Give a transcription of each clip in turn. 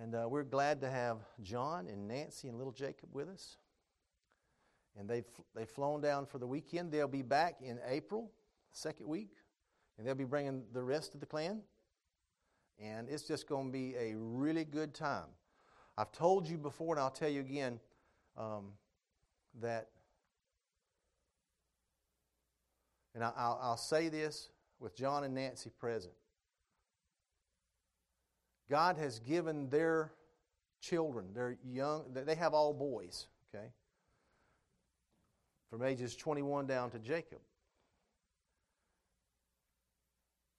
And uh, we're glad to have John and Nancy and little Jacob with us. And they've, they've flown down for the weekend. They'll be back in April, second week, and they'll be bringing the rest of the clan. And it's just going to be a really good time. I've told you before, and I'll tell you again, um, that, and I, will I'll say this with John and Nancy present. God has given their children, their young, they have all boys, okay? From ages 21 down to Jacob.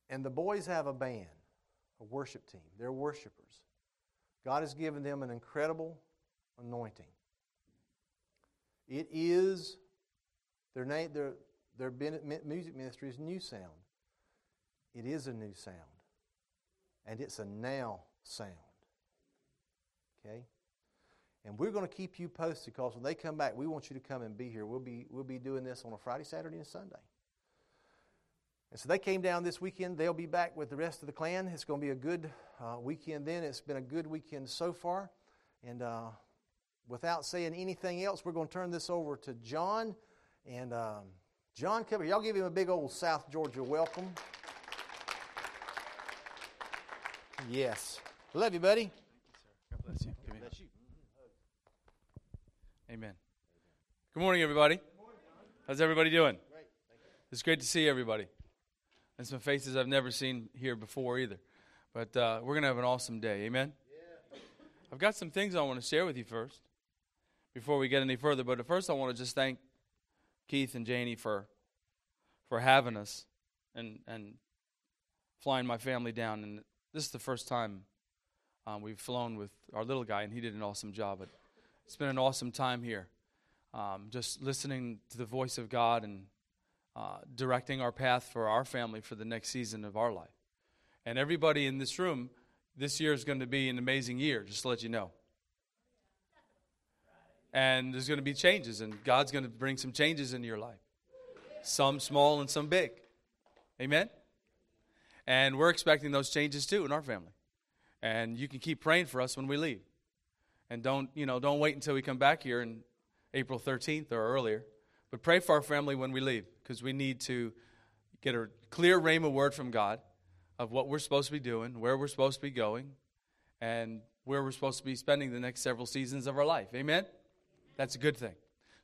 And the boys have a band, a worship team. They're worshipers. God has given them an incredible anointing. It is, their, name, their, their music ministry is New Sound. It is a new sound. And it's a now sound. Okay? And we're going to keep you posted because when they come back, we want you to come and be here. We'll be, we'll be doing this on a Friday, Saturday, and Sunday. And so they came down this weekend. They'll be back with the rest of the clan. It's going to be a good uh, weekend then. It's been a good weekend so far. And uh, without saying anything else, we're going to turn this over to John. And um, John, come here. Y'all give him a big old South Georgia welcome. Yes. Love you, buddy. God bless you. Come bless you. Amen. Good morning, everybody. How's everybody doing? It's great to see everybody. And some faces I've never seen here before either. But uh, we're going to have an awesome day. Amen? I've got some things I want to share with you first before we get any further. But first, I want to just thank Keith and Janie for, for having us and, and flying my family down. And this is the first time um, we've flown with our little guy, and he did an awesome job. But it's been an awesome time here. Um, just listening to the voice of God and uh, directing our path for our family for the next season of our life. And everybody in this room, this year is going to be an amazing year, just to let you know. And there's going to be changes, and God's going to bring some changes into your life. Some small and some big. Amen? And we're expecting those changes too in our family. And you can keep praying for us when we leave. And don't, you know, don't wait until we come back here in April 13th or earlier. But pray for our family when we leave because we need to get a clear rhema word from God of what we're supposed to be doing, where we're supposed to be going, and where we're supposed to be spending the next several seasons of our life. Amen? That's a good thing.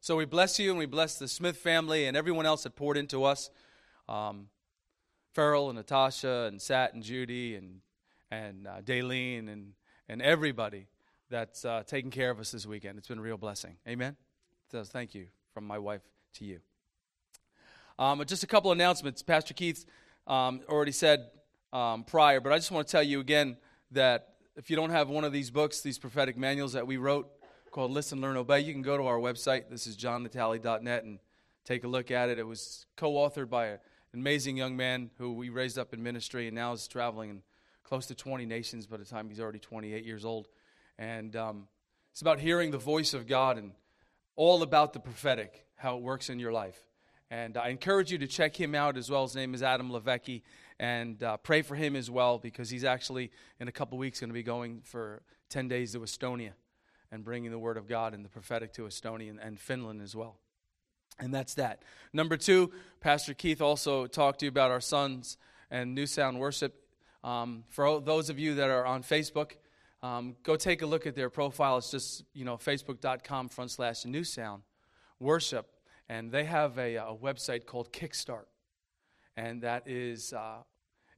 So we bless you and we bless the Smith family and everyone else that poured into us. Um, Farrell and Natasha and Sat and Judy and and uh, Daleen and and everybody that's uh, taking care of us this weekend. It's been a real blessing. Amen. So thank you from my wife to you. Um, just a couple announcements. Pastor Keith um, already said um, prior, but I just want to tell you again that if you don't have one of these books, these prophetic manuals that we wrote called Listen, Learn, Obey, you can go to our website. This is johnnatali.net and take a look at it. It was co authored by an amazing young man who we raised up in ministry and now is traveling in close to 20 nations by the time he's already 28 years old. And um, it's about hearing the voice of God and all about the prophetic, how it works in your life. And I encourage you to check him out as well. His name is Adam Levecki. And uh, pray for him as well because he's actually, in a couple weeks, going to be going for 10 days to Estonia and bringing the word of God and the prophetic to Estonia and, and Finland as well. And that's that. Number two, Pastor Keith also talked to you about our sons and New Sound Worship. Um, for those of you that are on Facebook, um, go take a look at their profile. It's just, you know, facebook.com front slash New Sound Worship and they have a, a website called Kickstart, and that is uh,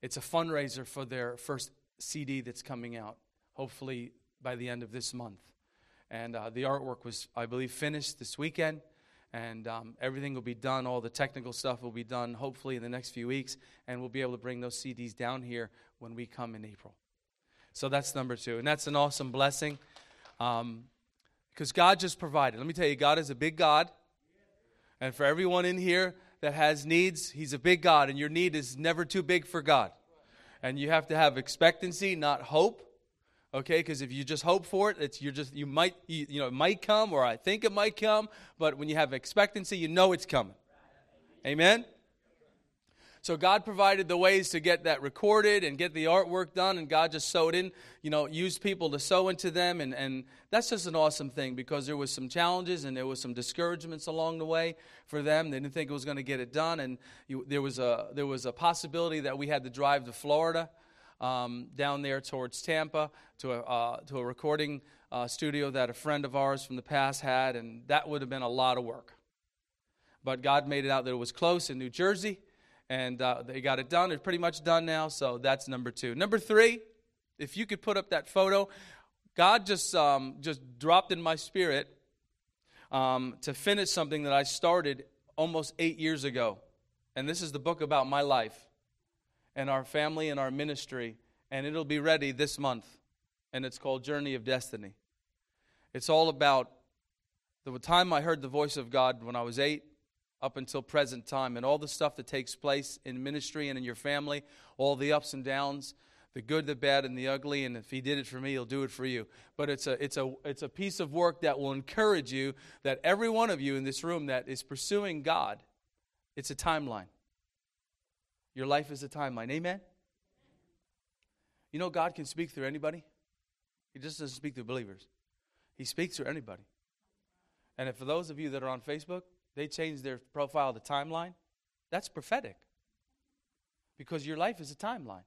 it's a fundraiser for their first CD that's coming out, hopefully by the end of this month. And uh, the artwork was, I believe, finished this weekend, and um, everything will be done. All the technical stuff will be done, hopefully, in the next few weeks, and we'll be able to bring those CDs down here when we come in April. So that's number two, and that's an awesome blessing. Um, because God just provided. Let me tell you, God is a big God. And for everyone in here that has needs, He's a big God, and your need is never too big for God. And you have to have expectancy, not hope. Okay, because if you just hope for it, it's you're just you might you, know it might come, or I think it might come. But when you have expectancy, you know it's coming. Amen. So God provided the ways to get that recorded and get the artwork done, and God just sowed in, you know, used people to sow into them, and, and that's just an awesome thing because there was some challenges and there was some discouragements along the way for them. They didn't think it was going to get it done, and you, there was a there was a possibility that we had to drive to Florida, um, down there towards Tampa to a uh, to a recording uh, studio that a friend of ours from the past had, and that would have been a lot of work. But God made it out that it was close in New Jersey and uh, they got it done. It's pretty much done now, so that's number two. Number three, if you could put up that photo, God just um, just dropped in my spirit um, to finish something that I started almost eight years ago, and this is the book about my life and our family and our ministry, and it'll be ready this month, and it's called Journey of Destiny. It's all about the time I heard the voice of God when I was eight up until present time and all the stuff that takes place in ministry and in your family, all the ups and downs, the good, the bad, and the ugly. And if he did it for me, he'll do it for you. But it's a, it's a, it's a piece of work that will encourage you that every one of you in this room that is pursuing God, it's a timeline. Your life is a timeline. Amen? You know, God can speak through anybody. He just doesn't speak through believers. He speaks through anybody. And if for those of you that are on Facebook, they change their profile to timeline. That's prophetic. Because your life is a timeline.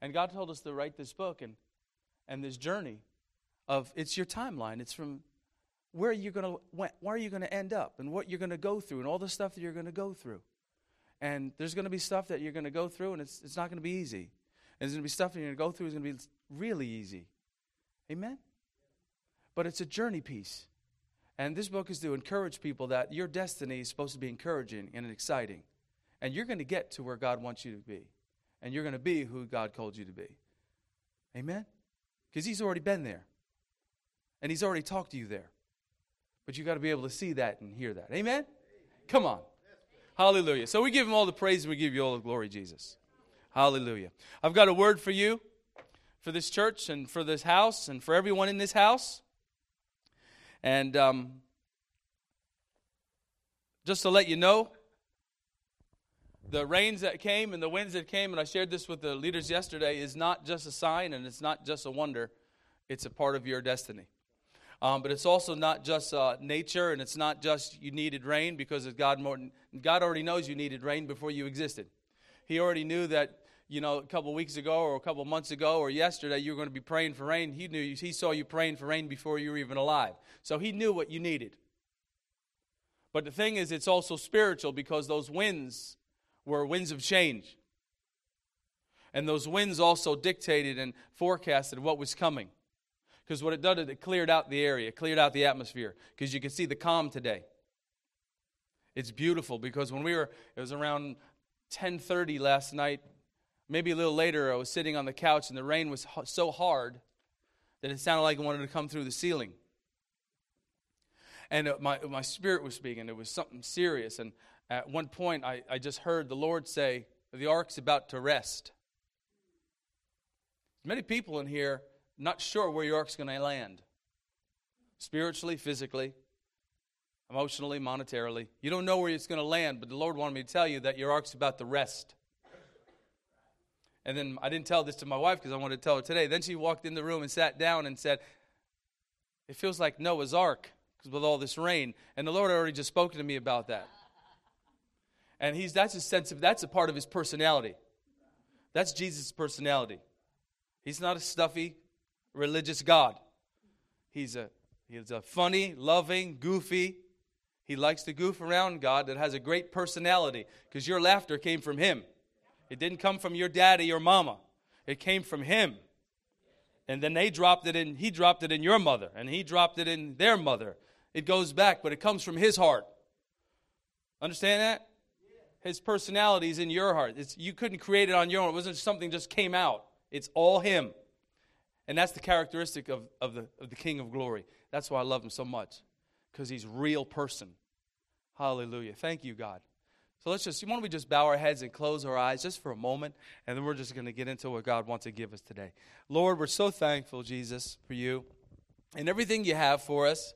And God told us to write this book and, and this journey of it's your timeline. It's from where you're going to where are you going to end up and what you're going to go through and all the stuff that you're going to go through. And there's going to be stuff that you're going to go through and it's, it's not going to be easy. And there's going to be stuff that you're going to go through is going to be really easy. Amen? But it's a journey piece. And this book is to encourage people that your destiny is supposed to be encouraging and exciting. And you're going to get to where God wants you to be. And you're going to be who God called you to be. Amen? Because He's already been there. And He's already talked to you there. But you got to be able to see that and hear that. Amen? Come on. Hallelujah. So we give Him all the praise and we give you all the glory, Jesus. Hallelujah. I've got a word for you, for this church and for this house and for everyone in this house. And um, just to let you know, the rains that came and the winds that came, and I shared this with the leaders yesterday, is not just a sign and it's not just a wonder, it's a part of your destiny. Um, but it's also not just uh, nature and it's not just you needed rain because God, more, God already knows you needed rain before you existed. He already knew that you know, a couple weeks ago or a couple months ago or yesterday you were going to be praying for rain. He knew he saw you praying for rain before you were even alive. So he knew what you needed. But the thing is, it's also spiritual because those winds were winds of change. And those winds also dictated and forecasted what was coming. Because what it did, it cleared out the area, cleared out the atmosphere. Because you can see the calm today. It's beautiful because when we were, it was around 10:30 last night Maybe a little later, I was sitting on the couch and the rain was so hard that it sounded like it wanted to come through the ceiling. And uh, my, my spirit was speaking. It was something serious. And at one point, I, I just heard the Lord say, The ark's about to rest. Many people in here not sure where your ark's going to land spiritually, physically, emotionally, monetarily. You don't know where it's going to land, but the Lord wanted me to tell you that your ark's about to rest. And then I didn't tell this to my wife because I wanted to tell her today. Then she walked in the room and sat down and said, It feels like Noah's Ark with all this rain. And the Lord had already just spoken to me about that. And he's that's a sense of that's a part of his personality. That's Jesus' personality. He's not a stuffy, religious God. He's a he's a funny, loving, goofy. He likes to goof around God that has a great personality because your laughter came from him. It didn't come from your daddy or mama. It came from him. And then they dropped it in, he dropped it in your mother, and he dropped it in their mother. It goes back, but it comes from his heart. Understand that? His personality is in your heart. It's, you couldn't create it on your own. It wasn't something just came out. It's all him. And that's the characteristic of, of, the, of the King of Glory. That's why I love him so much, because he's real person. Hallelujah. Thank you, God. So let's just, why don't we just bow our heads and close our eyes just for a moment, and then we're just going to get into what God wants to give us today. Lord, we're so thankful, Jesus, for you and everything you have for us.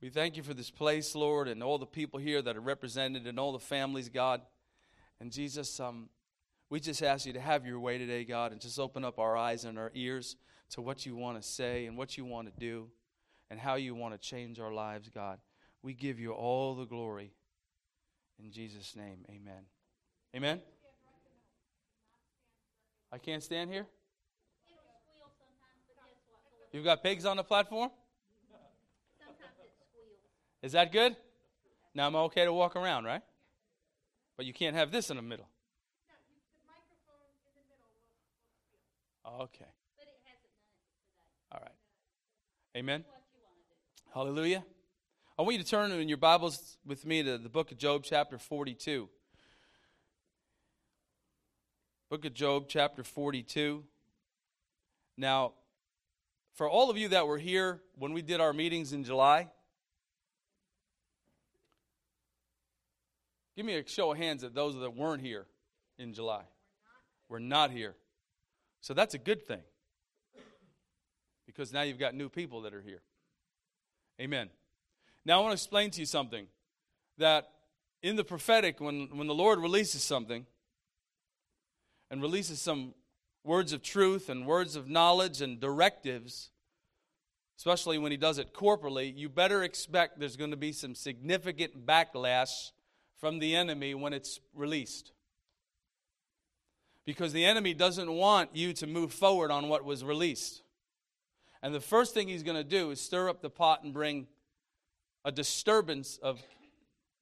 We thank you for this place, Lord, and all the people here that are represented and all the families, God. And Jesus, um, we just ask you to have your way today, God, and just open up our eyes and our ears to what you want to say and what you want to do and how you want to change our lives, God. We give you all the glory. In Jesus' name, amen. Amen? I can't stand here? You've got pigs on the platform? Is that good? Now I'm okay to walk around, right? But you can't have this in the middle. Okay. Amen. Hallelujah. I want you to turn in your Bibles with me to the book of Job, chapter 42. Book of Job, chapter 42. Now, for all of you that were here when we did our meetings in July, give me a show of hands of those that weren't here in July. We're not here. So that's a good thing. Because now you've got new people that are here. Amen. Now I want to explain to you something that in the prophetic, when, when the Lord releases something and releases some words of truth and words of knowledge and directives, especially when he does it corporally, you better expect there's going to be some significant backlash from the enemy when it's released. Because the enemy doesn't want you to move forward on what was released. And the first thing he's going to do is stir up the pot and bring a disturbance of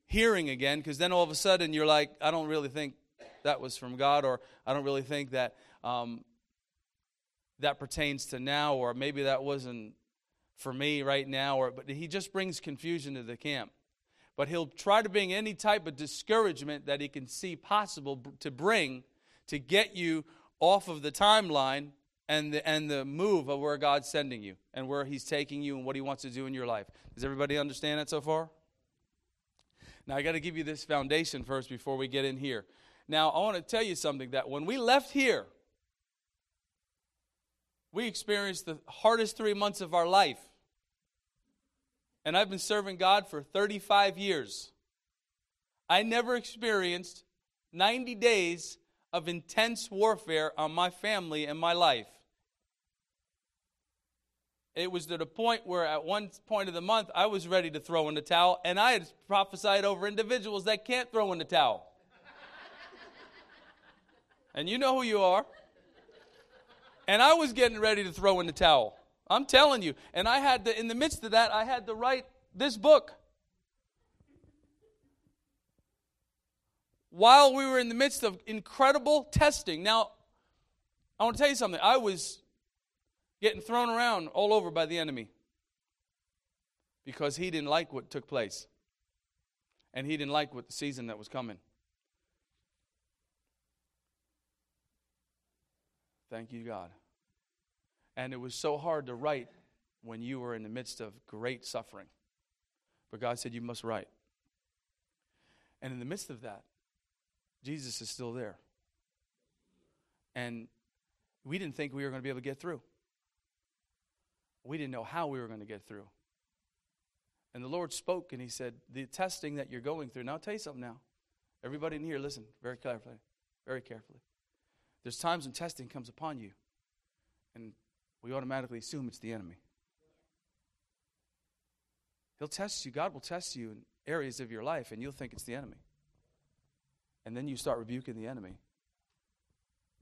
hearing again, because then all of a sudden you're like, I don't really think that was from God, or I don't really think that um, that pertains to now, or maybe that wasn't for me right now, or but he just brings confusion to the camp. But he'll try to bring any type of discouragement that he can see possible to bring to get you off of the timeline and the, and the move of where God's sending you and where He's taking you and what He wants to do in your life. Does everybody understand that so far? Now, I got to give you this foundation first before we get in here. Now, I want to tell you something that when we left here, we experienced the hardest three months of our life. And I've been serving God for 35 years. I never experienced 90 days of intense warfare on my family and my life. It was to the point where at one point of the month I was ready to throw in the towel, and I had prophesied over individuals that can't throw in the towel. and you know who you are. And I was getting ready to throw in the towel. I'm telling you. And I had to, in the midst of that, I had to write this book. While we were in the midst of incredible testing. Now, I want to tell you something. I was getting thrown around all over by the enemy because he didn't like what took place. And he didn't like what the season that was coming. Thank you, God. And it was so hard to write when you were in the midst of great suffering. But God said, You must write. And in the midst of that, Jesus is still there. And we didn't think we were going to be able to get through we didn't know how we were going to get through. And the Lord spoke and He said, The testing that you're going through, now I'll tell you something now. Everybody in here, listen very carefully. Very carefully. There's times when testing comes upon you, and we automatically assume it's the enemy. He'll test you. God will test you in areas of your life, and you'll think it's the enemy. And then you start rebuking the enemy,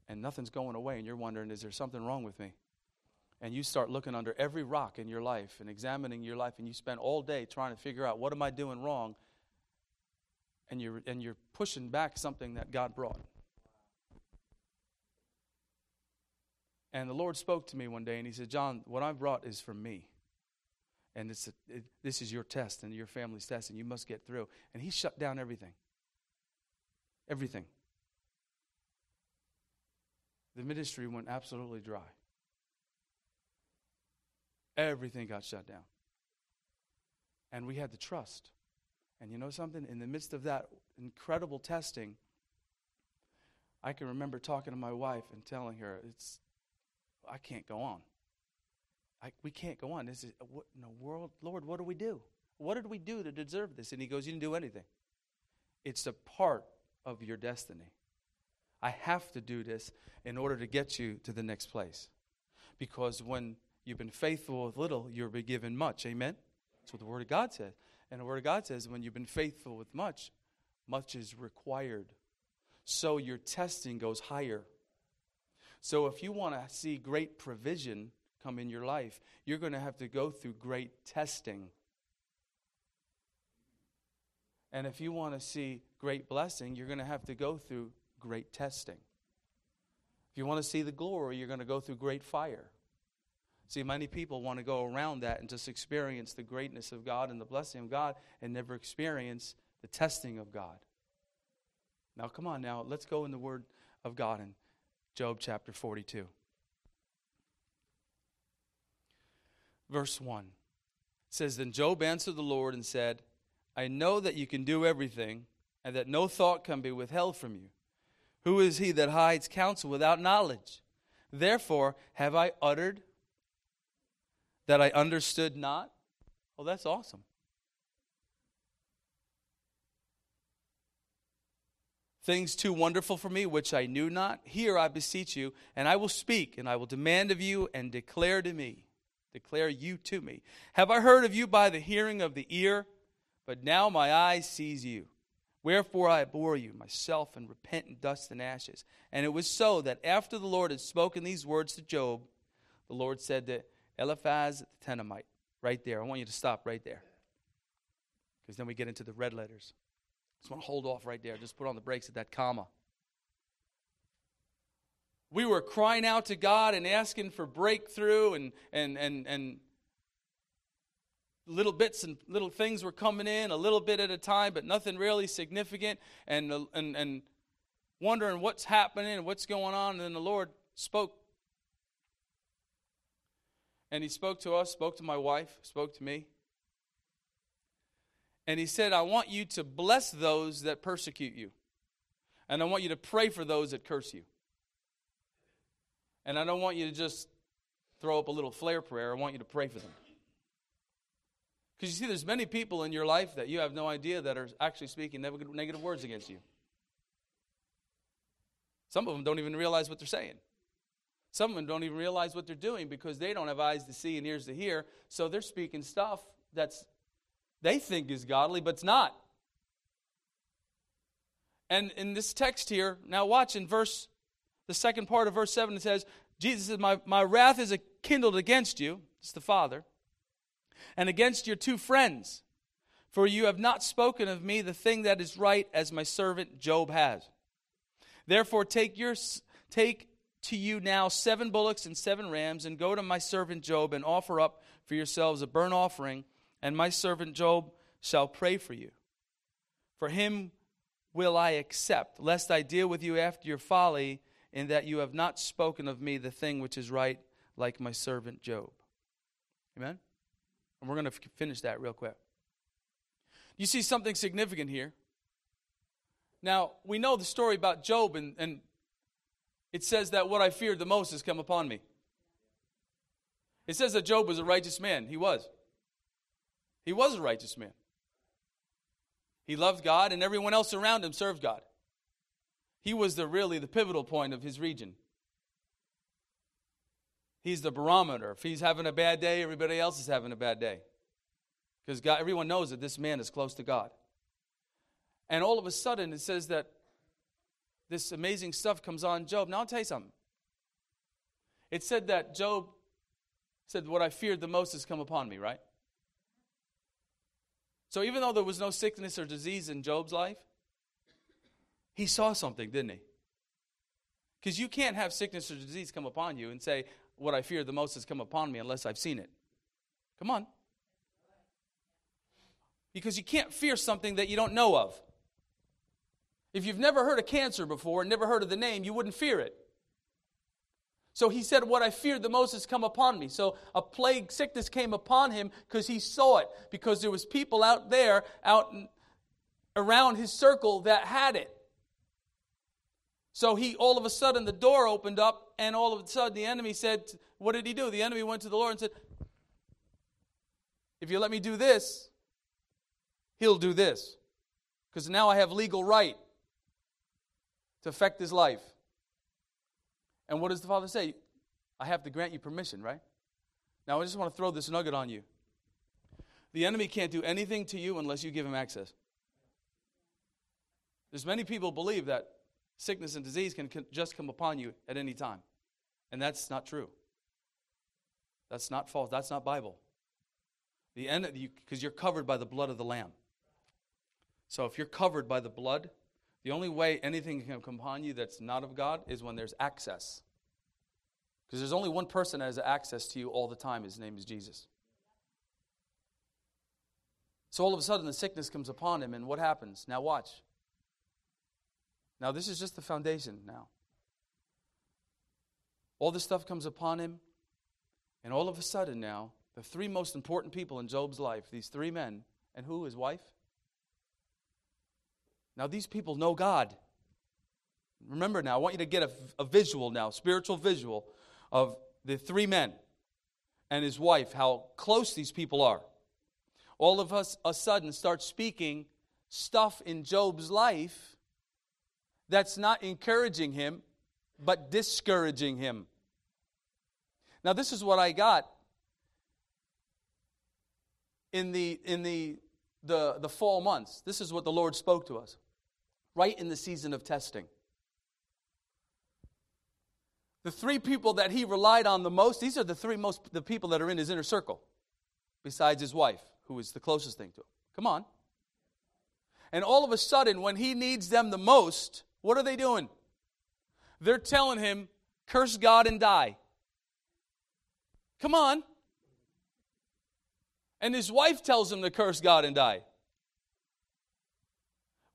and nothing's going away, and you're wondering, is there something wrong with me? And you start looking under every rock in your life and examining your life and you spend all day trying to figure out what am i doing wrong? And you're and you're pushing back something that god brought. And the lord spoke to me one day and he said john what I've brought is for me. And it's a, it, this is your test and your family's test and you must get through. And he shut down everything. Everything. The ministry went absolutely dry Everything got shut down. And we had to trust. And you know something? In the midst of that incredible testing, I can remember talking to my wife and telling her, "It's, I can't go on. I, we can't go on. This is what in the world, Lord? What do we do? What did we do to deserve this?" And He goes, "You didn't do anything. It's a part of your destiny. I have to do this in order to get you to the next place. Because when you've been faithful with little, you'll be given much. Amen? That's what the Word of God says. And the Word of God says, when you've been faithful with much, much is required. So your testing goes higher. So if you want to see great provision come in your life, you're going to have to go through great testing. And if you want to see great blessing, you're going to have to go through great testing. If you want to see the glory, you're going to go through great fire. See, many people want to go around that and just experience the greatness of God and the blessing of God and never experience the testing of God. Now, come on, now, let's go in the Word of God in Job chapter 42. Verse 1 it says, Then Job answered the Lord and said, I know that you can do everything, and that no thought can be withheld from you. Who is he that hides counsel without knowledge? Therefore, have I uttered that I understood not? Well, that's awesome. Things too wonderful for me, which I knew not. Here I beseech you, and I will speak, and I will demand of you, and declare to me, declare you to me. Have I heard of you by the hearing of the ear? But now my eye sees you. Wherefore I bore you myself and repent in dust and ashes. And it was so that after the Lord had spoken these words to Job, the Lord said to Eliphaz the Temanite, right there. I want you to stop right there. Because then we get into the red letters. Just want to hold off right there. Just put on the brakes at that comma. We were crying out to God and asking for breakthrough and, and, and, and little bits and little things were coming in a little bit at a time, but nothing really significant, and, and, and wondering what's happening and what's going on. And then the Lord spoke. And He spoke to us, spoke to my wife, spoke to me. And He said, I want you to bless those that persecute you. And I want you to pray for those that curse you. And I don't want you to just throw up a little flare prayer. I want you to pray for them. Because you see, there's many people in your life that you have no idea that are actually speaking negative words against you. Some of them don't even realize what they're saying. Some of them don't even realize what they're doing because they don't have eyes to see and ears to hear. So they're speaking stuff that's they think is godly, but it's not. And in this text here, now watch in verse, the second part of verse 7, it says, Jesus says, My, my wrath is kindled against you. It's the Father and against your two friends. For you have not spoken of me the thing that is right, as my servant Job has. Therefore, take, your, take to you now seven bullocks and seven rams, and go to my servant Job and offer up for yourselves a burnt offering, and my servant Job shall pray for you. For him will I accept, lest I deal with you after your folly, in that you have not spoken of me the thing which is right, like my servant Job. Amen? And we're going to finish that real quick. You see something significant here. Now, we know the story about Job, and, and it says that what I feared the most has come upon me. It says that Job was a righteous man. He was. He was a righteous man. He loved God, and everyone else around him served God. He was the really the pivotal point of his region. He's the barometer. If he's having a bad day, everybody else is having a bad day. Because everyone knows that this man is close to God. And all of a sudden, it says that this amazing stuff comes on Job. Now, I'll tell you something. It said that Job said, What I feared the most has come upon me, right? So, even though there was no sickness or disease in Job's life, he saw something, didn't he? Because you can't have sickness or disease come upon you and say, what I fear the most has come upon me unless I've seen it. Come on. Because you can't fear something that you don't know of. If you've never heard of cancer before and never heard of the name, you wouldn't fear it. So he said, What I feared the most has come upon me. So a plague sickness came upon him because he saw it, because there was people out there, out around his circle that had it. So he, all of a sudden, the door opened up, and all of a sudden, the enemy said, What did he do? The enemy went to the Lord and said, If you let me do this, he'll do this. Because now I have legal right. To affect his life. And what does the father say? I have to grant you permission, right? Now, I just want to throw this nugget on you. The enemy can't do anything to you unless you give him access. There's many people believe that sickness and disease can just come upon you at any time. And that's not true. That's not false. That's not Bible. The end because you're covered by the blood of the lamb. So if you're covered by the blood, the only way anything can come upon you that's not of God is when there's access. Because there's only one person that has access to you all the time. His name is Jesus. So all of a sudden, the sickness comes upon him, and what happens? Now, watch. Now, this is just the foundation now. All this stuff comes upon him, and all of a sudden now, the three most important people in Job's life, these three men, and who? His wife? Now, these people know God. Remember now, I want you to get a, a visual now, spiritual visual of the three men and his wife, how close these people are. All of us, a sudden, start speaking stuff in Job's life that's not encouraging him, but discouraging him. Now, this is what I got in the, in the, the, the fall months. This is what the Lord spoke to us right in the season of testing. The three people that he relied on the most, these are the three most the people that are in his inner circle, besides his wife, who is the closest thing to him. Come on. And all of a sudden, when he needs them the most, what are they doing? They're telling him, curse God and die. Come on. And his wife tells him to curse God and die.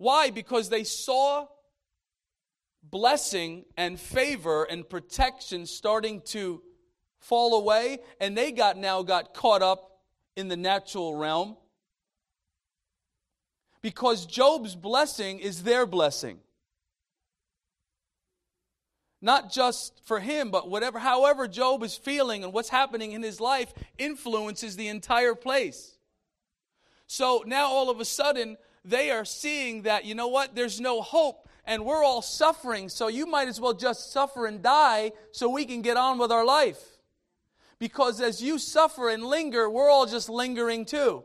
Why? Because they saw blessing and favor and protection starting to fall away, and they got now got caught up in the natural realm. Because Job's blessing is their blessing not just for him, but whatever, however Job is feeling and what's happening in his life influences the entire place. So now all of a sudden, they are seeing that, you know what, there's no hope and we're all suffering, so you might as well just suffer and die so we can get on with our life. Because as you suffer and linger, we're all just lingering too.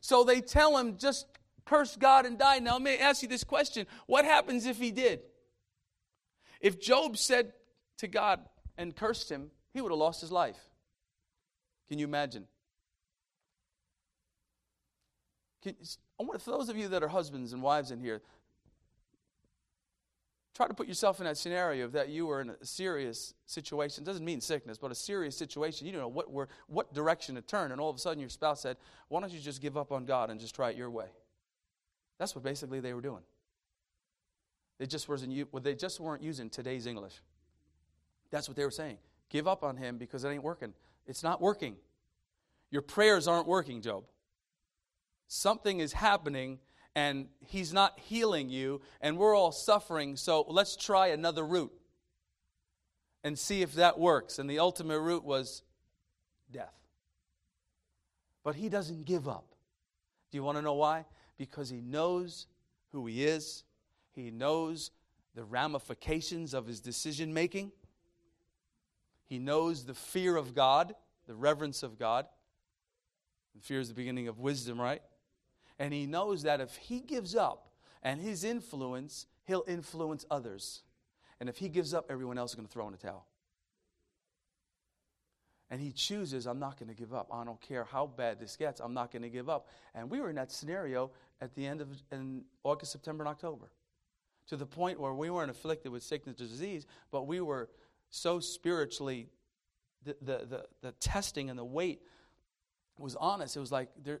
So they tell him, just curse God and die. Now, let me ask you this question What happens if he did? If Job said to God and cursed him, he would have lost his life. Can you imagine? Can, I want for those of you that are husbands and wives in here, try to put yourself in that scenario of that you were in a serious situation. It doesn't mean sickness, but a serious situation. You don't know what, what direction to turn, and all of a sudden your spouse said, Why don't you just give up on God and just try it your way? That's what basically they were doing. They just, wasn't, they just weren't using today's English. That's what they were saying. Give up on him because it ain't working. It's not working. Your prayers aren't working, Job. Something is happening and he's not healing you, and we're all suffering, so let's try another route and see if that works. And the ultimate route was death. But he doesn't give up. Do you want to know why? Because he knows who he is he knows the ramifications of his decision making. He knows the fear of God, the reverence of God. And fear is the beginning of wisdom, right? And he knows that if he gives up and his influence, he'll influence others. And if he gives up, everyone else is going to throw in a towel. And he chooses, I'm not going to give up. I don't care how bad this gets, I'm not going to give up. And we were in that scenario at the end of in August, September, and October to the point where we weren't afflicted with sickness or disease, but we were so spiritually, the, the, the, the testing and the weight was on us. It was like, there,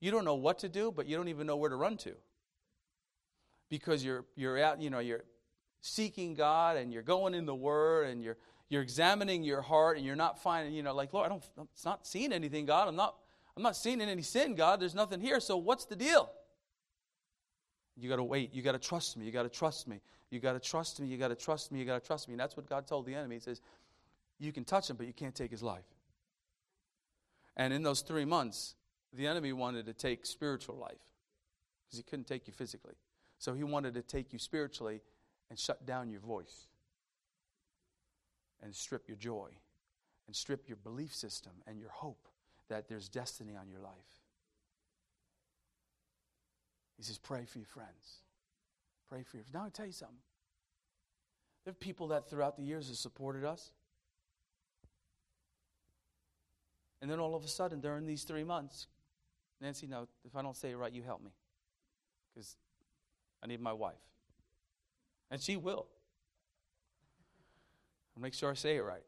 you don't know what to do, but you don't even know where to run to. Because you're, you're out, you know, you're seeking God and you're going in the Word and you're, you're examining your heart and you're not finding, you know, like, Lord, I don't, I'm not seeing anything, God. I'm not, I'm not seeing any sin, God. There's nothing here. So what's the deal? You got to wait. You got to trust me. You got to trust me. You got to trust me. You got to trust me. You got to trust me. And that's what God told the enemy. He says, You can touch him, but you can't take his life. And in those three months, the enemy wanted to take spiritual life because he couldn't take you physically. So he wanted to take you spiritually and shut down your voice and strip your joy and strip your belief system and your hope that there's destiny on your life. He says, Pray for your friends. Pray for your friends. Now, I'll tell you something. There are people that throughout the years have supported us. And then all of a sudden, during these three months, Nancy, no, if I don't say it right, you help me. Because I need my wife. And she will. I'll make sure I say it right.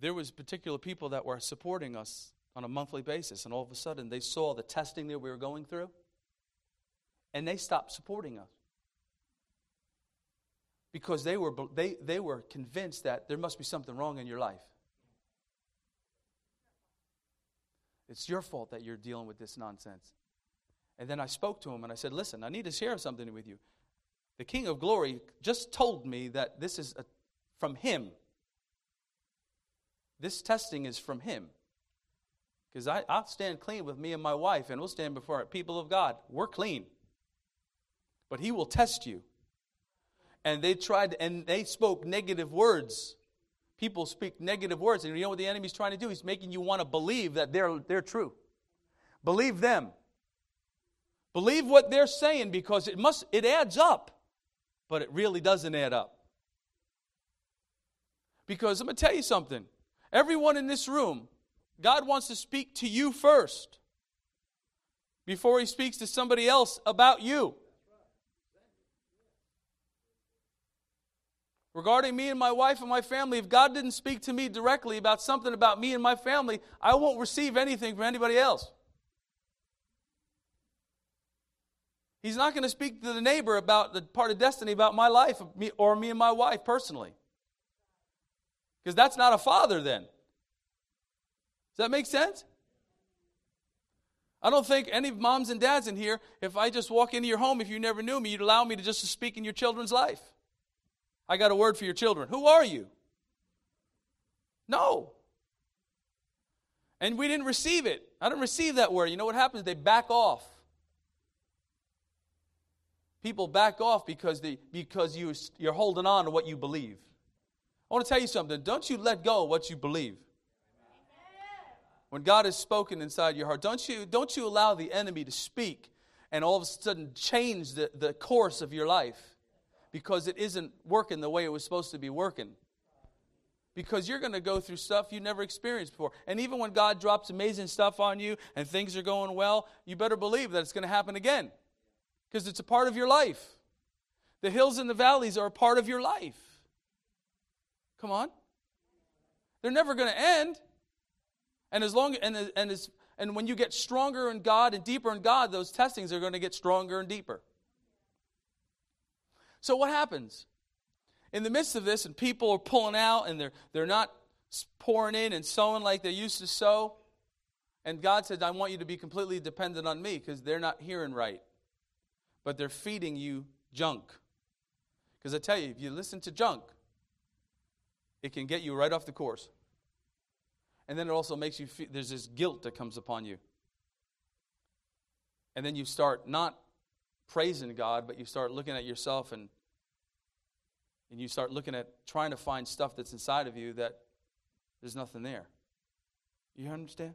There was particular people that were supporting us on a monthly basis, and all of a sudden they saw the testing that we were going through, and they stopped supporting us. Because they were, they, they were convinced that there must be something wrong in your life. It's your fault that you're dealing with this nonsense. And then I spoke to him and I said, Listen, I need to share something with you. The King of Glory just told me that this is a, from him. This testing is from him. Because I'll stand clean with me and my wife, and we'll stand before people of God. We're clean. But he will test you. And they tried, and they spoke negative words people speak negative words. And you know what the enemy's trying to do? He's making you want to believe that they're, they're true. Believe them. Believe what they're saying because it must it adds up, but it really doesn't add up. Because I'm to tell you something. Everyone in this room, God wants to speak to you first before he speaks to somebody else about you. Regarding me and my wife and my family, if God didn't speak to me directly about something about me and my family, I won't receive anything from anybody else. He's not going to speak to the neighbor about the part of destiny about my life or me and my wife personally. Because that's not a father then. Does that make sense? I don't think any moms and dads in here, if I just walk into your home, if you never knew me, you'd allow me to just speak in your children's life. I got a word for your children. Who are you? No. And we didn't receive it. I didn't receive that word. You know what happens? They back off. People back off because, they, because you, you're holding on to what you believe. I want to tell you something. Don't you let go of what you believe. When God has spoken inside your heart, don't you, don't you allow the enemy to speak and all of a sudden change the, the course of your life because it isn't working the way it was supposed to be working. Because you're going to go through stuff you never experienced before. And even when God drops amazing stuff on you and things are going well, you better believe that it's going to happen again. Because it's a part of your life. The hills and the valleys are a part of your life. Come on. They're never going to end. And as long and and as and when you get stronger in God and deeper in God, those testings are going to get stronger and deeper. So what happens? In the midst of this, and people are pulling out and they're, they're not pouring in and sowing like they used to sow. And God says, I want you to be completely dependent on me because they're not hearing right. But they're feeding you junk. Because I tell you, if you listen to junk, it can get you right off the course. And then it also makes you feel there's this guilt that comes upon you. And then you start not praising God, but you start looking at yourself and and you start looking at trying to find stuff that's inside of you that there's nothing there. You understand?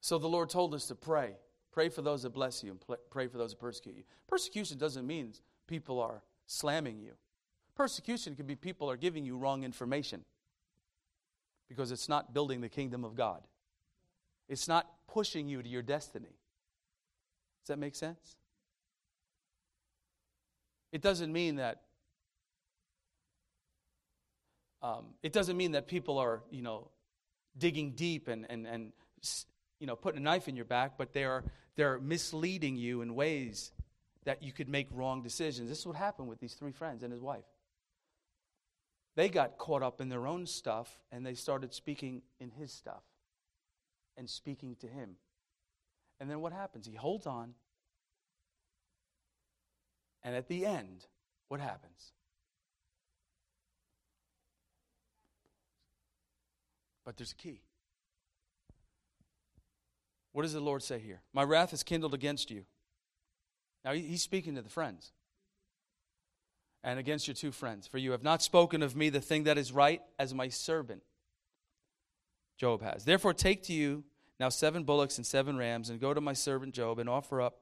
So the Lord told us to pray. Pray for those that bless you and pray for those that persecute you. Persecution doesn't mean people are slamming you. Persecution can be people are giving you wrong information because it's not building the kingdom of God. It's not pushing you to your destiny. Does that make sense? It doesn't mean that um, it doesn't mean that people are, you know, digging deep and, and, and you know, putting a knife in your back, but they're, they're misleading you in ways that you could make wrong decisions. This is what happened with these three friends and his wife. They got caught up in their own stuff and they started speaking in his stuff and speaking to him. And then what happens? He holds on. And at the end, what happens? But there's a key. What does the Lord say here? My wrath is kindled against you. Now, he's speaking to the friends and against your two friends. For you have not spoken of me the thing that is right as my servant Job has. Therefore, take to you now seven bullocks and seven rams, and go to my servant Job and offer up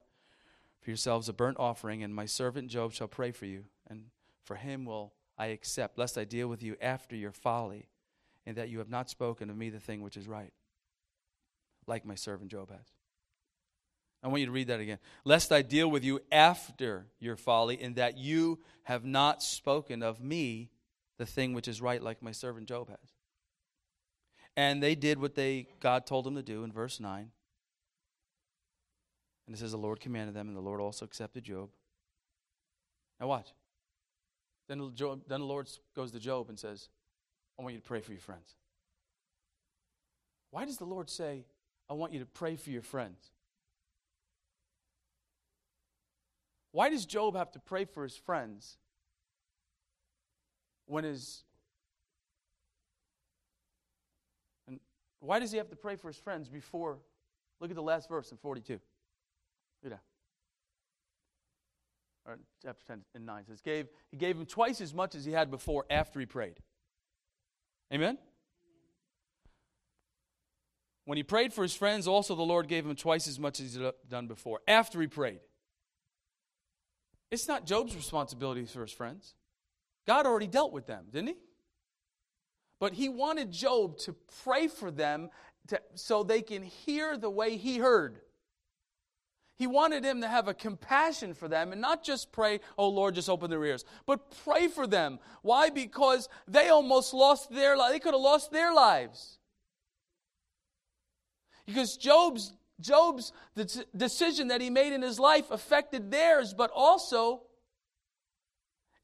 for yourselves a burnt offering, and my servant Job shall pray for you, and for him will I accept, lest I deal with you after your folly, and that you have not spoken of me the thing which is right, like my servant Job has. I want you to read that again. Lest I deal with you after your folly, in that you have not spoken of me the thing which is right, like my servant Job has. And they did what they God told them to do in verse 9. And it says the Lord commanded them, and the Lord also accepted Job. Now watch. Then, Job, then the Lord goes to Job and says, I want you to pray for your friends. Why does the Lord say, I want you to pray for your friends? Why does Job have to pray for his friends when his and why does he have to pray for his friends before look at the last verse in 42 look at that. Or chapter 10 and 9 says gave he gave him twice as much as he had before after he prayed. Amen? When he prayed for his friends also the lord gave him twice as much as he had done before after he prayed. It's not Job's responsibility for his friends. God already dealt with them, didn't he? But he wanted Job to pray for them to, so they can hear the way he heard. He wanted him to have a compassion for them and not just pray, oh Lord, just open their ears, but pray for them. Why? Because they almost lost their life. They could have lost their lives. Because Job's Job's decision that he made in his life affected theirs, but also,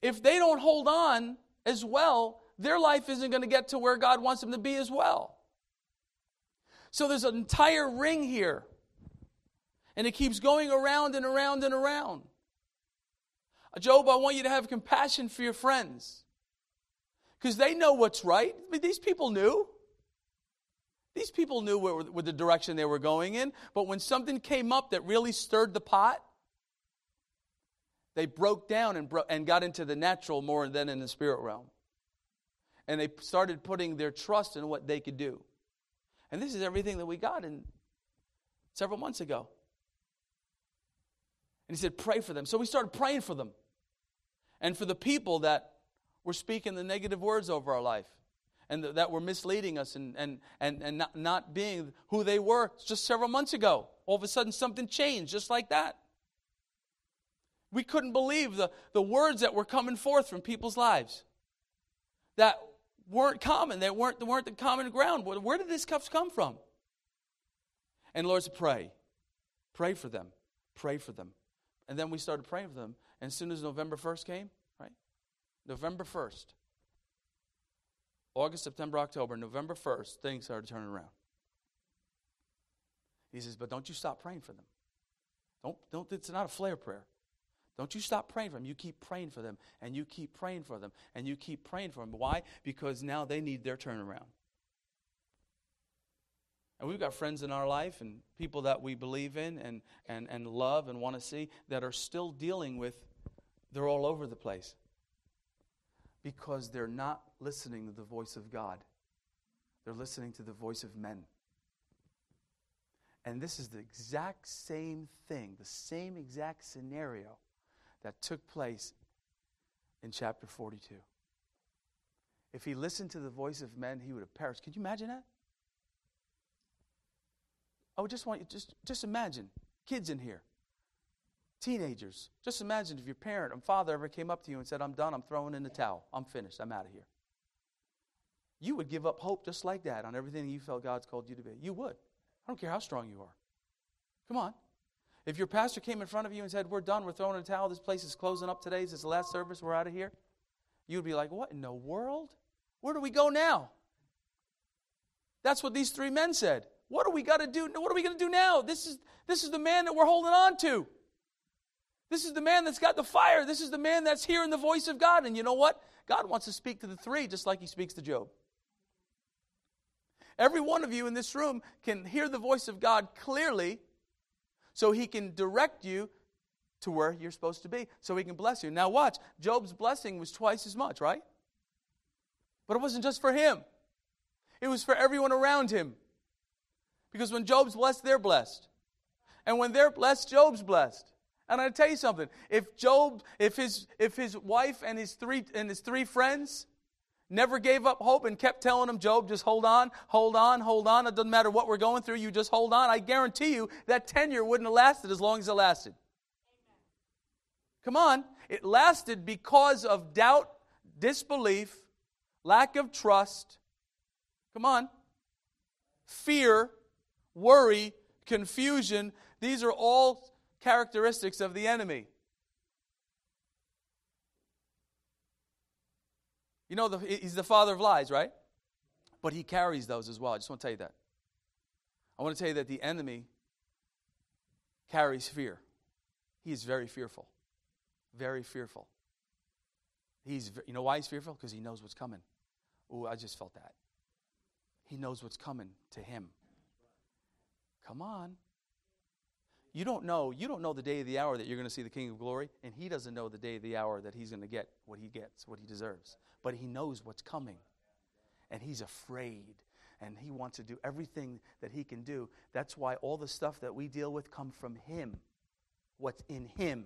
if they don't hold on as well, their life isn't going to get to where God wants them to be as well. So there's an entire ring here. And it keeps going around and around and around. Job, I want you to have compassion for your friends. Because they know what's right. These people knew. These people knew where, where the direction they were going in, but when something came up that really stirred the pot, they broke down and, bro- and got into the natural more than in the spirit realm. And they started putting their trust in what they could do. And this is everything that we got in several months ago. And he said, Pray for them. So we started praying for them and for the people that were speaking the negative words over our life and th- that were misleading us and, and, and, and not, not being who they were just several months ago. All of a sudden, something changed just like that. We couldn't believe the, the words that were coming forth from people's lives that weren't common. They weren't, they weren't the common ground. Where, did these stuff come from? And Lord said, pray. Pray for them. Pray for them. And then we started praying for them. And as soon as November 1st came, right? November 1st, August, September, October, November 1st, things started turning around. He says, but don't you stop praying for them. Don't, don't, it's not a flare prayer. Don't you stop praying for them. You keep praying for them, and you keep praying for them, and you keep praying for them. Why? Because now they need their turnaround. And we've got friends in our life and people that we believe in and, and, and love and want to see that are still dealing with, they're all over the place because they're not listening to the voice of God. They're listening to the voice of men. And this is the exact same thing, the same exact scenario that took place in chapter 42. If he listened to the voice of men, he would have perished. Can you imagine that? I would just want you just just imagine kids in here. Teenagers, just imagine if your parent or father ever came up to you and said, I'm done, I'm throwing in the towel, I'm finished, I'm out of here. You would give up hope just like that on everything you felt God's called you to be. You would. I don't care how strong you are. Come on. If your pastor came in front of you and said, We're done, we're throwing a towel, this place is closing up today, this is the last service, we're out of here, you'd be like, What in the world? Where do we go now? That's what these three men said. What do we got to do? What are we going to do now? This is, this is the man that we're holding on to. This is the man that's got the fire. This is the man that's hearing the voice of God. And you know what? God wants to speak to the three just like he speaks to Job. Every one of you in this room can hear the voice of God clearly so he can direct you to where you're supposed to be, so he can bless you. Now, watch. Job's blessing was twice as much, right? But it wasn't just for him, it was for everyone around him. Because when Job's blessed, they're blessed. And when they're blessed, Job's blessed. And I tell you something, if Job, if his if his wife and his three and his three friends never gave up hope and kept telling him, Job, just hold on, hold on, hold on. It doesn't matter what we're going through, you just hold on. I guarantee you that tenure wouldn't have lasted as long as it lasted. Come on. It lasted because of doubt, disbelief, lack of trust. Come on. Fear, worry, confusion. These are all characteristics of the enemy. You know, the, he's the father of lies, right? But he carries those as well. I just want to tell you that. I want to tell you that the enemy carries fear. He is very fearful. Very fearful. He's, you know why he's fearful? Because he knows what's coming. Oh, I just felt that. He knows what's coming to him. Come on. You don't know, you don't know the day of the hour that you're going to see the King of Glory, and he doesn't know the day of the hour that he's going to get what he gets, what he deserves. But he knows what's coming. And he's afraid. And he wants to do everything that he can do. That's why all the stuff that we deal with come from him. What's in him.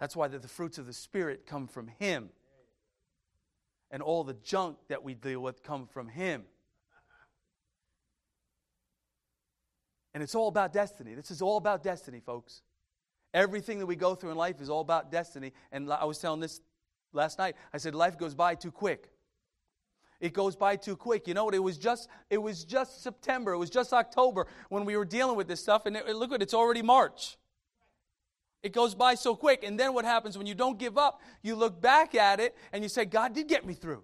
That's why the, the fruits of the Spirit come from him. And all the junk that we deal with come from him. And it's all about destiny. This is all about destiny, folks. Everything that we go through in life is all about destiny. And I was telling this last night. I said, life goes by too quick. It goes by too quick. You know what? It was just it was just September. It was just October when we were dealing with this stuff. And it, look at it, it's already March. It goes by so quick. And then what happens when you don't give up? You look back at it and you say, God did get me through.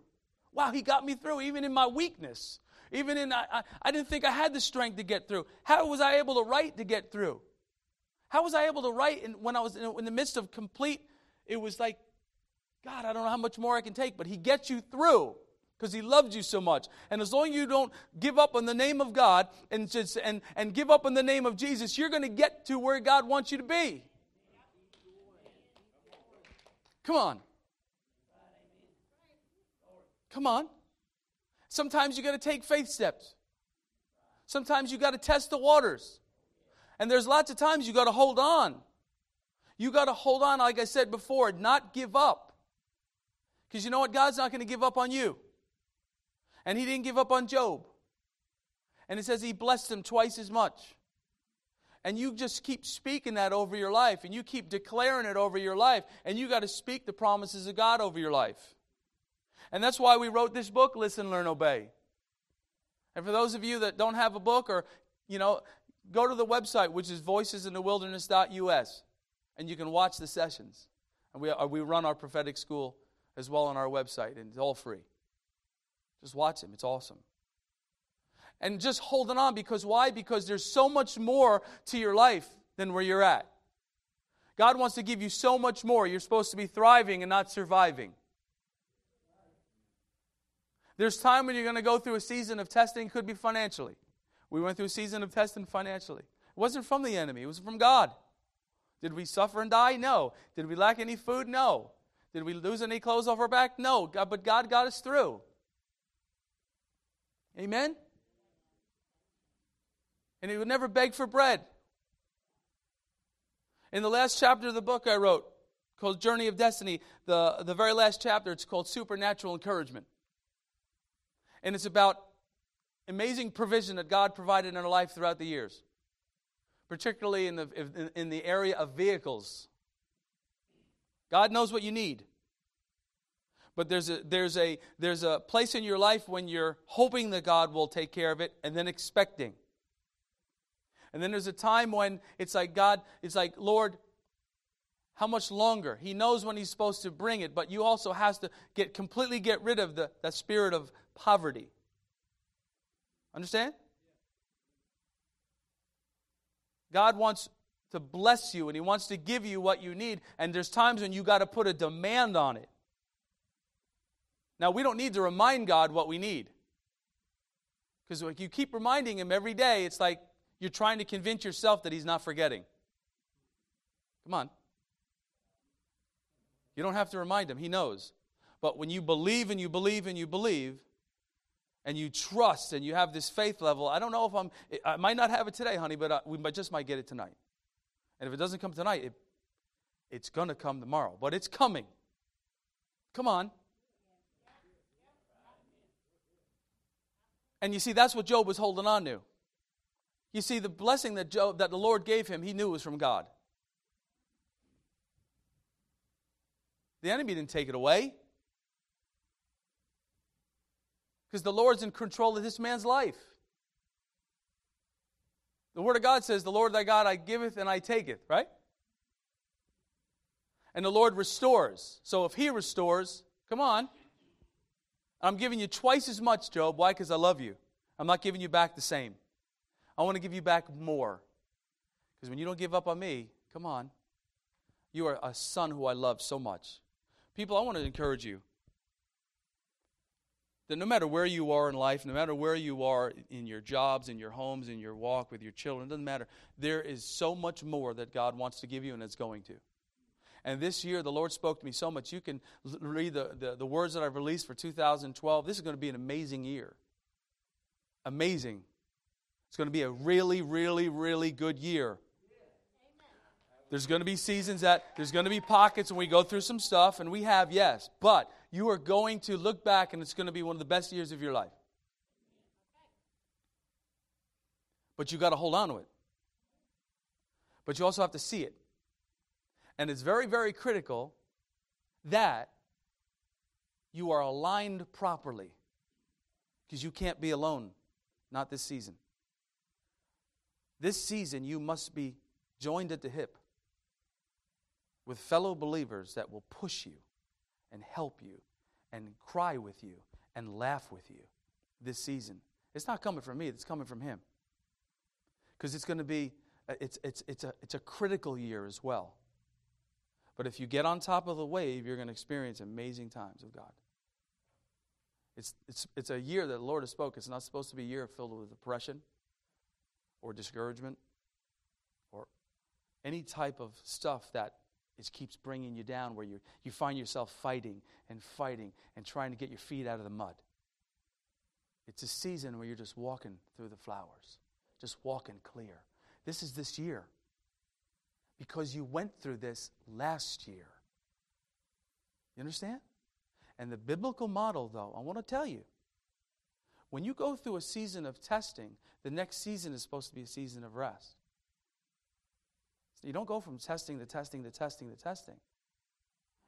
Wow, He got me through even in my weakness. Even in, I, I, I didn't think I had the strength to get through. How was I able to write to get through? How was I able to write in, when I was in, in the midst of complete, it was like, God, I don't know how much more I can take, but He gets you through because He loves you so much. And as long as you don't give up on the name of God and, just, and, and give up on the name of Jesus, you're going to get to where God wants you to be. Come on. Come on. Sometimes you got to take faith steps. Sometimes you got to test the waters. And there's lots of times you got to hold on. You got to hold on, like I said before, not give up. Because you know what? God's not going to give up on you. And He didn't give up on Job. And it says He blessed him twice as much. And you just keep speaking that over your life, and you keep declaring it over your life, and you got to speak the promises of God over your life. And that's why we wrote this book, Listen, Learn, Obey. And for those of you that don't have a book or, you know, go to the website, which is voicesinthewilderness.us, and you can watch the sessions. And we, uh, we run our prophetic school as well on our website, and it's all free. Just watch them, it's awesome. And just holding on because why? Because there's so much more to your life than where you're at. God wants to give you so much more. You're supposed to be thriving and not surviving. There's time when you're going to go through a season of testing, could be financially. We went through a season of testing financially. It wasn't from the enemy, it was from God. Did we suffer and die? No. Did we lack any food? No. Did we lose any clothes off our back? No. God, but God got us through. Amen? And He would never beg for bread. In the last chapter of the book I wrote, called Journey of Destiny, the, the very last chapter, it's called Supernatural Encouragement. And it's about amazing provision that God provided in our life throughout the years, particularly in the, in the area of vehicles. God knows what you need. But there's a, there's, a, there's a place in your life when you're hoping that God will take care of it and then expecting. And then there's a time when it's like, God, it's like, Lord, how much longer? He knows when He's supposed to bring it, but you also has to get completely get rid of the, that spirit of poverty. Understand? God wants to bless you and He wants to give you what you need, and there's times when you got to put a demand on it. Now, we don't need to remind God what we need. Because like you keep reminding him every day, it's like you're trying to convince yourself that he's not forgetting. Come on. You don't have to remind him, he knows. But when you believe and you believe and you believe, and you trust and you have this faith level, I don't know if I'm, I might not have it today, honey, but I, we might, just might get it tonight. And if it doesn't come tonight, it, it's going to come tomorrow. But it's coming. Come on. And you see, that's what Job was holding on to. You see, the blessing that, Job, that the Lord gave him, he knew it was from God. The enemy didn't take it away. Because the Lord's in control of this man's life. The Word of God says, The Lord thy God I giveth and I taketh, right? And the Lord restores. So if He restores, come on. I'm giving you twice as much, Job. Why? Because I love you. I'm not giving you back the same. I want to give you back more. Because when you don't give up on me, come on, you are a son who I love so much. People, I want to encourage you that no matter where you are in life, no matter where you are in your jobs, in your homes, in your walk with your children, it doesn't matter. There is so much more that God wants to give you and is going to. And this year, the Lord spoke to me so much. You can read the, the, the words that I've released for 2012. This is going to be an amazing year. Amazing. It's going to be a really, really, really good year. There's going to be seasons that there's going to be pockets when we go through some stuff, and we have, yes. But you are going to look back, and it's going to be one of the best years of your life. But you got to hold on to it. But you also have to see it. And it's very, very critical that you are aligned properly because you can't be alone, not this season. This season, you must be joined at the hip with fellow believers that will push you and help you and cry with you and laugh with you this season. It's not coming from me, it's coming from Him. Because it's going to be, uh, it's, it's, it's, a, it's a critical year as well. But if you get on top of the wave, you're going to experience amazing times of God. It's, it's, it's a year that the Lord has spoken. It's not supposed to be a year filled with depression or discouragement or any type of stuff that it keeps bringing you down where you, you find yourself fighting and fighting and trying to get your feet out of the mud. It's a season where you're just walking through the flowers, just walking clear. This is this year because you went through this last year. You understand? And the biblical model, though, I want to tell you when you go through a season of testing, the next season is supposed to be a season of rest. You don't go from testing to testing to testing to testing.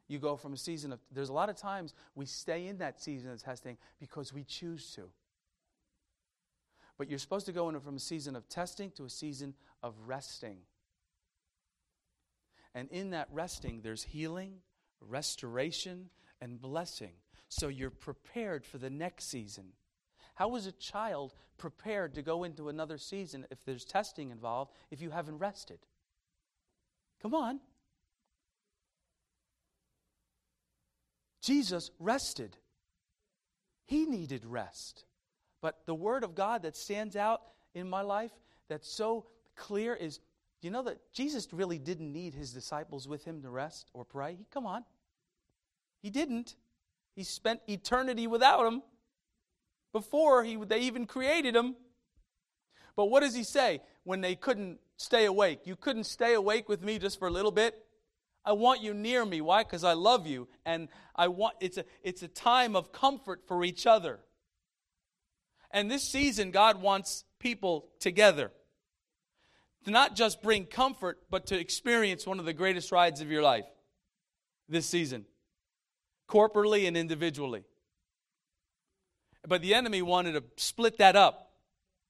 You go from a season of, there's a lot of times we stay in that season of testing because we choose to. But you're supposed to go in from a season of testing to a season of resting. And in that resting, there's healing, restoration, and blessing. So you're prepared for the next season. How is a child prepared to go into another season if there's testing involved if you haven't rested? Come on. Jesus rested. He needed rest. But the word of God that stands out in my life that's so clear is you know that Jesus really didn't need his disciples with him to rest or pray? He, Come on. He didn't. He spent eternity without them before he, they even created him. But what does he say when they couldn't stay awake? You couldn't stay awake with me just for a little bit? I want you near me. Why? Because I love you. And I want it's a it's a time of comfort for each other. And this season, God wants people together. To not just bring comfort, but to experience one of the greatest rides of your life this season, corporately and individually. But the enemy wanted to split that up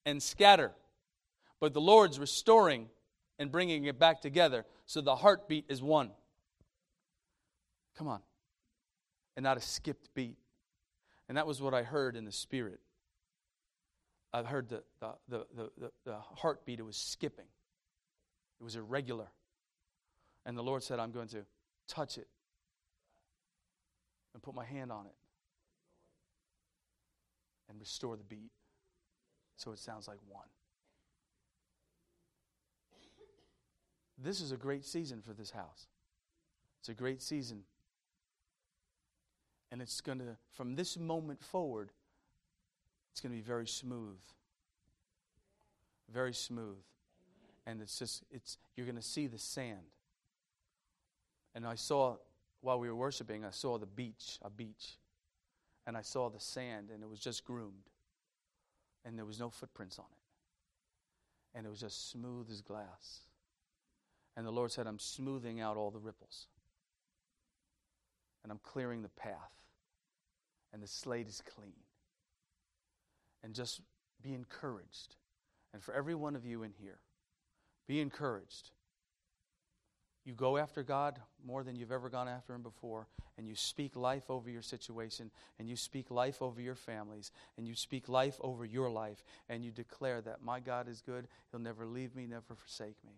and scatter. But the Lord's restoring and bringing it back together so the heartbeat is one. Come on. And not a skipped beat. And that was what I heard in the spirit. I heard the, the, the, the, the heartbeat, it was skipping, it was irregular. And the Lord said, I'm going to touch it and put my hand on it and restore the beat. so it sounds like one. This is a great season for this house. It's a great season. And it's going to, from this moment forward, it's going to be very smooth. Very smooth. And it's just, it's, you're going to see the sand. And I saw, while we were worshiping, I saw the beach, a beach. And I saw the sand, and it was just groomed. And there was no footprints on it. And it was just smooth as glass. And the Lord said, I'm smoothing out all the ripples. And I'm clearing the path. And the slate is clean. And just be encouraged. And for every one of you in here, be encouraged. You go after God more than you've ever gone after Him before, and you speak life over your situation, and you speak life over your families, and you speak life over your life, and you declare that my God is good. He'll never leave me, never forsake me.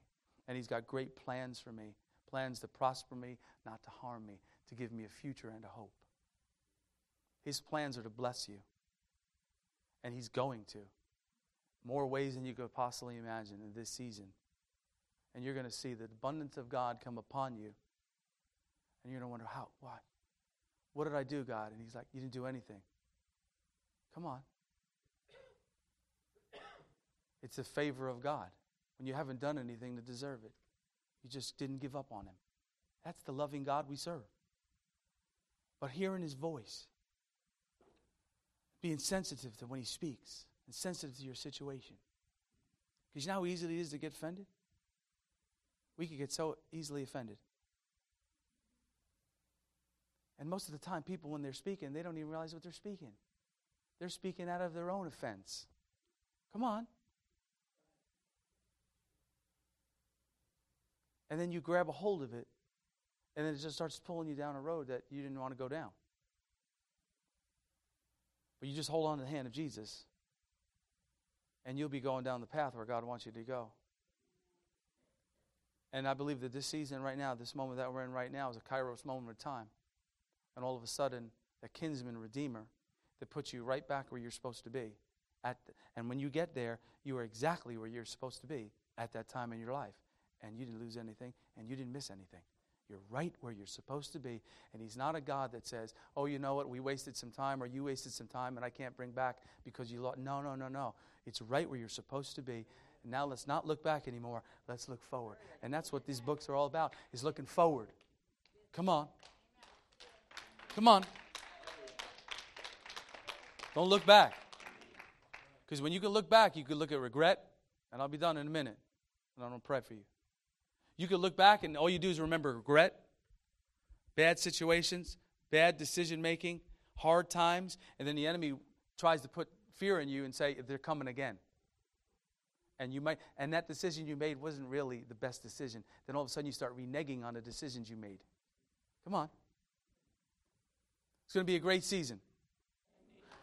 And He's got great plans for me plans to prosper me, not to harm me, to give me a future and a hope. His plans are to bless you. And He's going to. More ways than you could possibly imagine in this season. And you're going to see the abundance of God come upon you. And you're going to wonder, how? Why? What did I do, God? And He's like, You didn't do anything. Come on. It's the favor of God when you haven't done anything to deserve it. You just didn't give up on Him. That's the loving God we serve. But hearing His voice, being sensitive to when He speaks, and sensitive to your situation. Because you know how easy it is to get offended? We could get so easily offended. And most of the time, people, when they're speaking, they don't even realize what they're speaking. They're speaking out of their own offense. Come on. And then you grab a hold of it, and then it just starts pulling you down a road that you didn't want to go down. But you just hold on to the hand of Jesus, and you'll be going down the path where God wants you to go. And I believe that this season right now, this moment that we're in right now, is a kairos moment of time. And all of a sudden, a kinsman redeemer that puts you right back where you're supposed to be. At the, and when you get there, you are exactly where you're supposed to be at that time in your life and you didn't lose anything, and you didn't miss anything. You're right where you're supposed to be. And He's not a God that says, oh, you know what, we wasted some time, or you wasted some time, and I can't bring back because you lost. No, no, no, no. It's right where you're supposed to be. And now let's not look back anymore. Let's look forward. And that's what these books are all about, is looking forward. Come on. Come on. Don't look back. Because when you can look back, you can look at regret, and I'll be done in a minute. And I'm going to pray for you. You could look back and all you do is remember regret, bad situations, bad decision making, hard times, and then the enemy tries to put fear in you and say they're coming again. And you might and that decision you made wasn't really the best decision. Then all of a sudden you start reneging on the decisions you made. Come on. It's going to be a great season.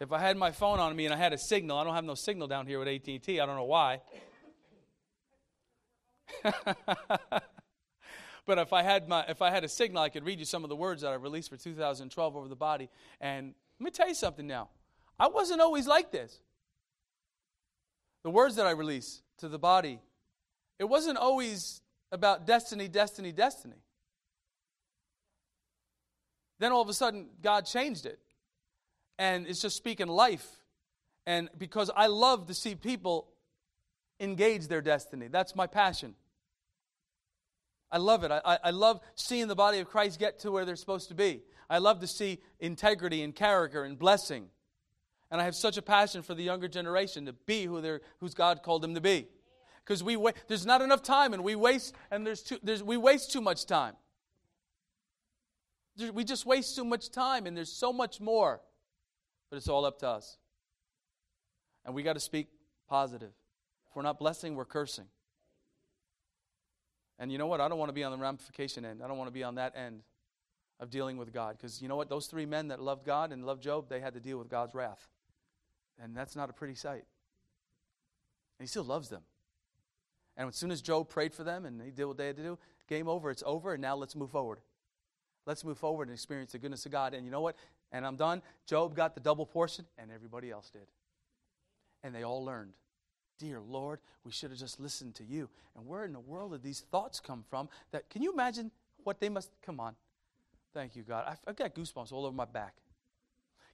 If I had my phone on me and I had a signal, I don't have no signal down here with AT&T. I don't know why. but if I had my if I had a signal, I could read you some of the words that I released for 2012 over the body. And let me tell you something now. I wasn't always like this. The words that I released to the body, it wasn't always about destiny, destiny, destiny. Then all of a sudden, God changed it. And it's just speaking life. And because I love to see people engage their destiny. That's my passion. I love it. I, I love seeing the body of Christ get to where they're supposed to be. I love to see integrity and character and blessing. And I have such a passion for the younger generation to be who they're, who's God called them to be. Because we wa- there's not enough time, and we waste and there's too, there's, we waste too much time. we just waste too much time, and there's so much more. But it's all up to us. And we got to speak positive. If we're not blessing, we're cursing. And you know what? I don't want to be on the ramification end. I don't want to be on that end of dealing with God. Because you know what? Those three men that loved God and loved Job, they had to deal with God's wrath. And that's not a pretty sight. And he still loves them. And as soon as Job prayed for them and he did what they had to do, game over, it's over, and now let's move forward. Let's move forward and experience the goodness of God. And you know what? And I'm done. Job got the double portion, and everybody else did. And they all learned. Dear Lord, we should have just listened to you. And where in the world did these thoughts come from? That can you imagine what they must come on. Thank you, God. I've, I've got goosebumps all over my back.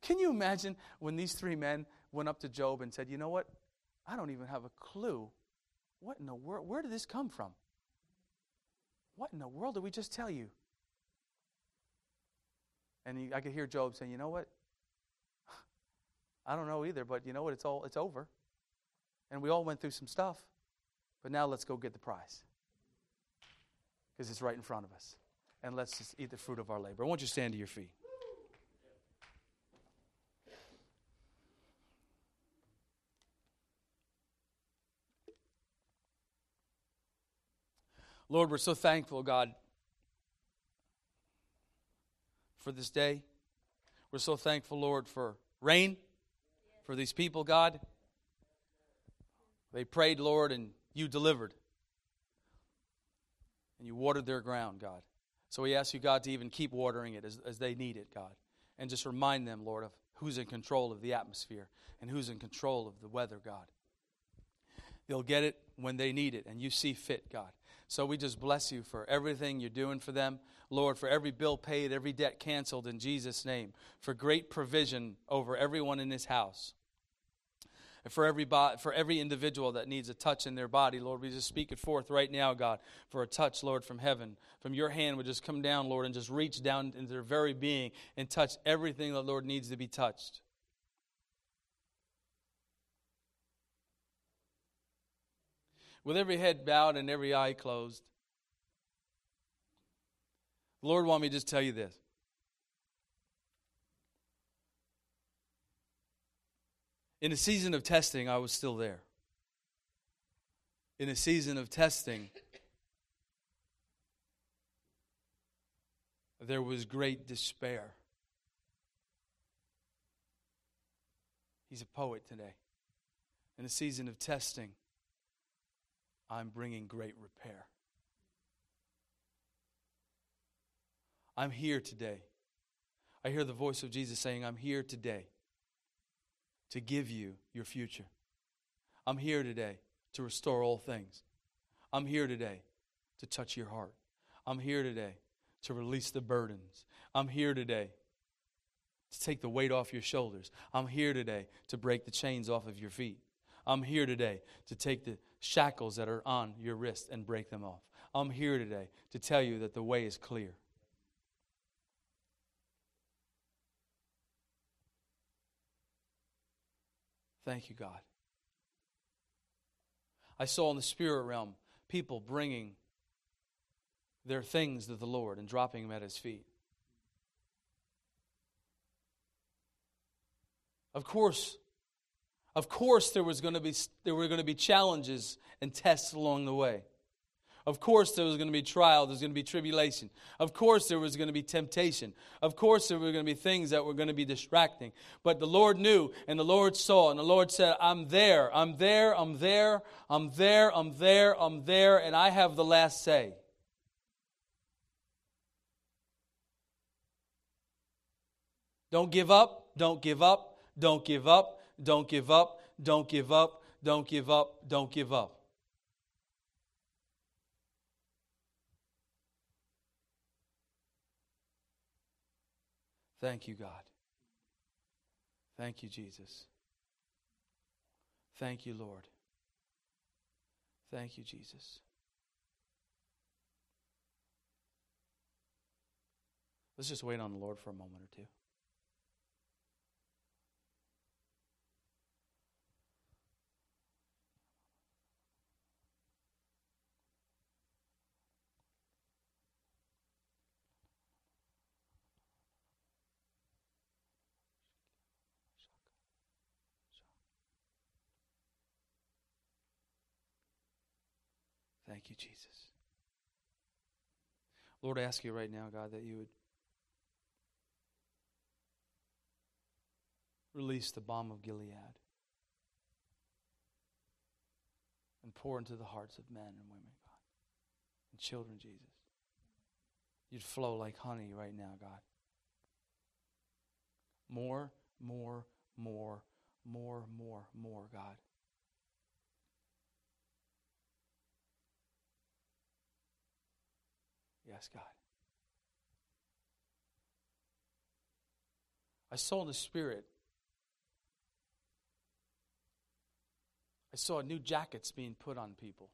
Can you imagine when these three men went up to Job and said, You know what? I don't even have a clue. What in the world? Where did this come from? What in the world did we just tell you? And he, I could hear Job saying, You know what? I don't know either, but you know what? It's all it's over. And we all went through some stuff. But now let's go get the prize. Because it's right in front of us. And let's just eat the fruit of our labor. I want you to stand to your feet. Lord, we're so thankful, God, for this day. We're so thankful, Lord, for rain, for these people, God. They prayed, Lord, and you delivered. And you watered their ground, God. So we ask you, God, to even keep watering it as, as they need it, God. And just remind them, Lord, of who's in control of the atmosphere and who's in control of the weather, God. They'll get it when they need it, and you see fit, God. So we just bless you for everything you're doing for them. Lord, for every bill paid, every debt canceled in Jesus' name, for great provision over everyone in this house. And for every, bo- for every individual that needs a touch in their body, Lord, we just speak it forth right now, God, for a touch, Lord, from heaven. From your hand would just come down, Lord, and just reach down into their very being and touch everything that, Lord, needs to be touched. with every head bowed and every eye closed. Lord want me to just tell you this. In a season of testing, I was still there. In a season of testing, there was great despair. He's a poet today. In a season of testing, I'm bringing great repair. I'm here today. I hear the voice of Jesus saying, I'm here today to give you your future. I'm here today to restore all things. I'm here today to touch your heart. I'm here today to release the burdens. I'm here today to take the weight off your shoulders. I'm here today to break the chains off of your feet. I'm here today to take the shackles that are on your wrist and break them off. I'm here today to tell you that the way is clear. Thank you, God. I saw in the spirit realm people bringing their things to the Lord and dropping them at His feet. Of course, of course, there, was going to be, there were going to be challenges and tests along the way. Of course, there was going to be trial, there's going to be tribulation. Of course, there was going to be temptation. Of course, there were going to be things that were going to be distracting. But the Lord knew, and the Lord saw, and the Lord said, I'm there, I'm there, I'm there, I'm there, I'm there, I'm there, and I have the last say. Don't give up, don't give up, don't give up, don't give up, don't give up, don't give up, don't give up. Thank you, God. Thank you, Jesus. Thank you, Lord. Thank you, Jesus. Let's just wait on the Lord for a moment or two. Thank you, Jesus. Lord, I ask you right now, God, that you would release the balm of Gilead and pour into the hearts of men and women, God, and children, Jesus. You'd flow like honey right now, God. More, more, more, more, more, more, God. Yes, God. I saw in the Spirit, I saw new jackets being put on people.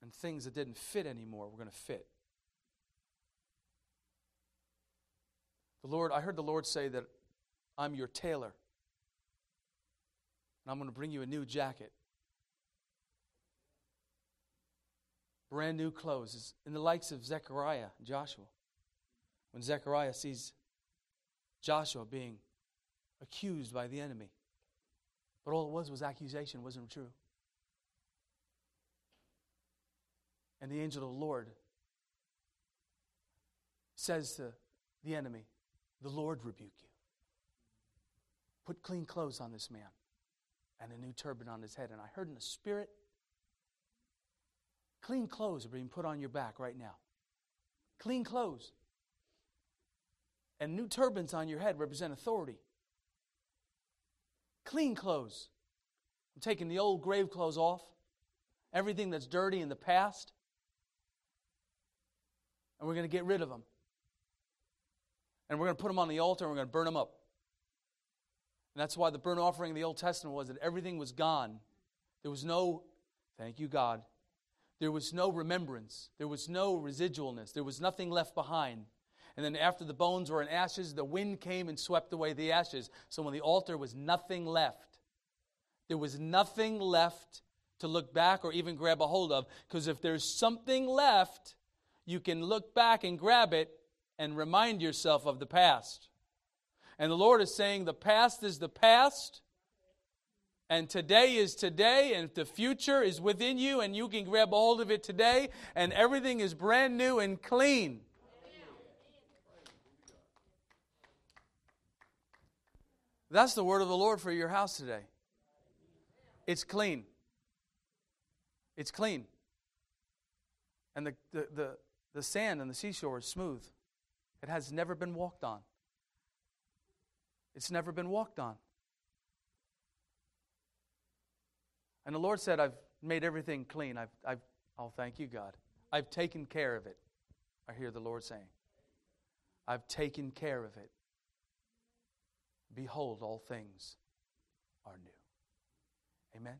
And things that didn't fit anymore were going to fit. The Lord, I heard the Lord say that I'm your tailor. And I'm going to bring you a new jacket. Brand new clothes. In the likes of Zechariah, Joshua. When Zechariah sees Joshua being accused by the enemy. But all it was was accusation, wasn't true. And the angel of the Lord says to the enemy, The Lord rebuke you. Put clean clothes on this man and a new turban on his head. And I heard in the spirit, clean clothes are being put on your back right now. Clean clothes. And new turbans on your head represent authority. Clean clothes. I'm taking the old grave clothes off, everything that's dirty in the past, and we're going to get rid of them. And we're going to put them on the altar and we're going to burn them up. And that's why the burnt offering in the Old Testament was that everything was gone. There was no, thank you, God, there was no remembrance. There was no residualness. There was nothing left behind. And then after the bones were in ashes, the wind came and swept away the ashes. So when the altar was nothing left, there was nothing left to look back or even grab a hold of. Because if there's something left, you can look back and grab it and remind yourself of the past. And the Lord is saying the past is the past, and today is today, and the future is within you, and you can grab hold of it today, and everything is brand new and clean. That's the word of the Lord for your house today. It's clean. It's clean. And the, the, the, the sand on the seashore is smooth. It has never been walked on. It's never been walked on. And the Lord said, I've made everything clean. I've, I've, oh, thank you, God. I've taken care of it. I hear the Lord saying, I've taken care of it. Behold, all things are new. Amen.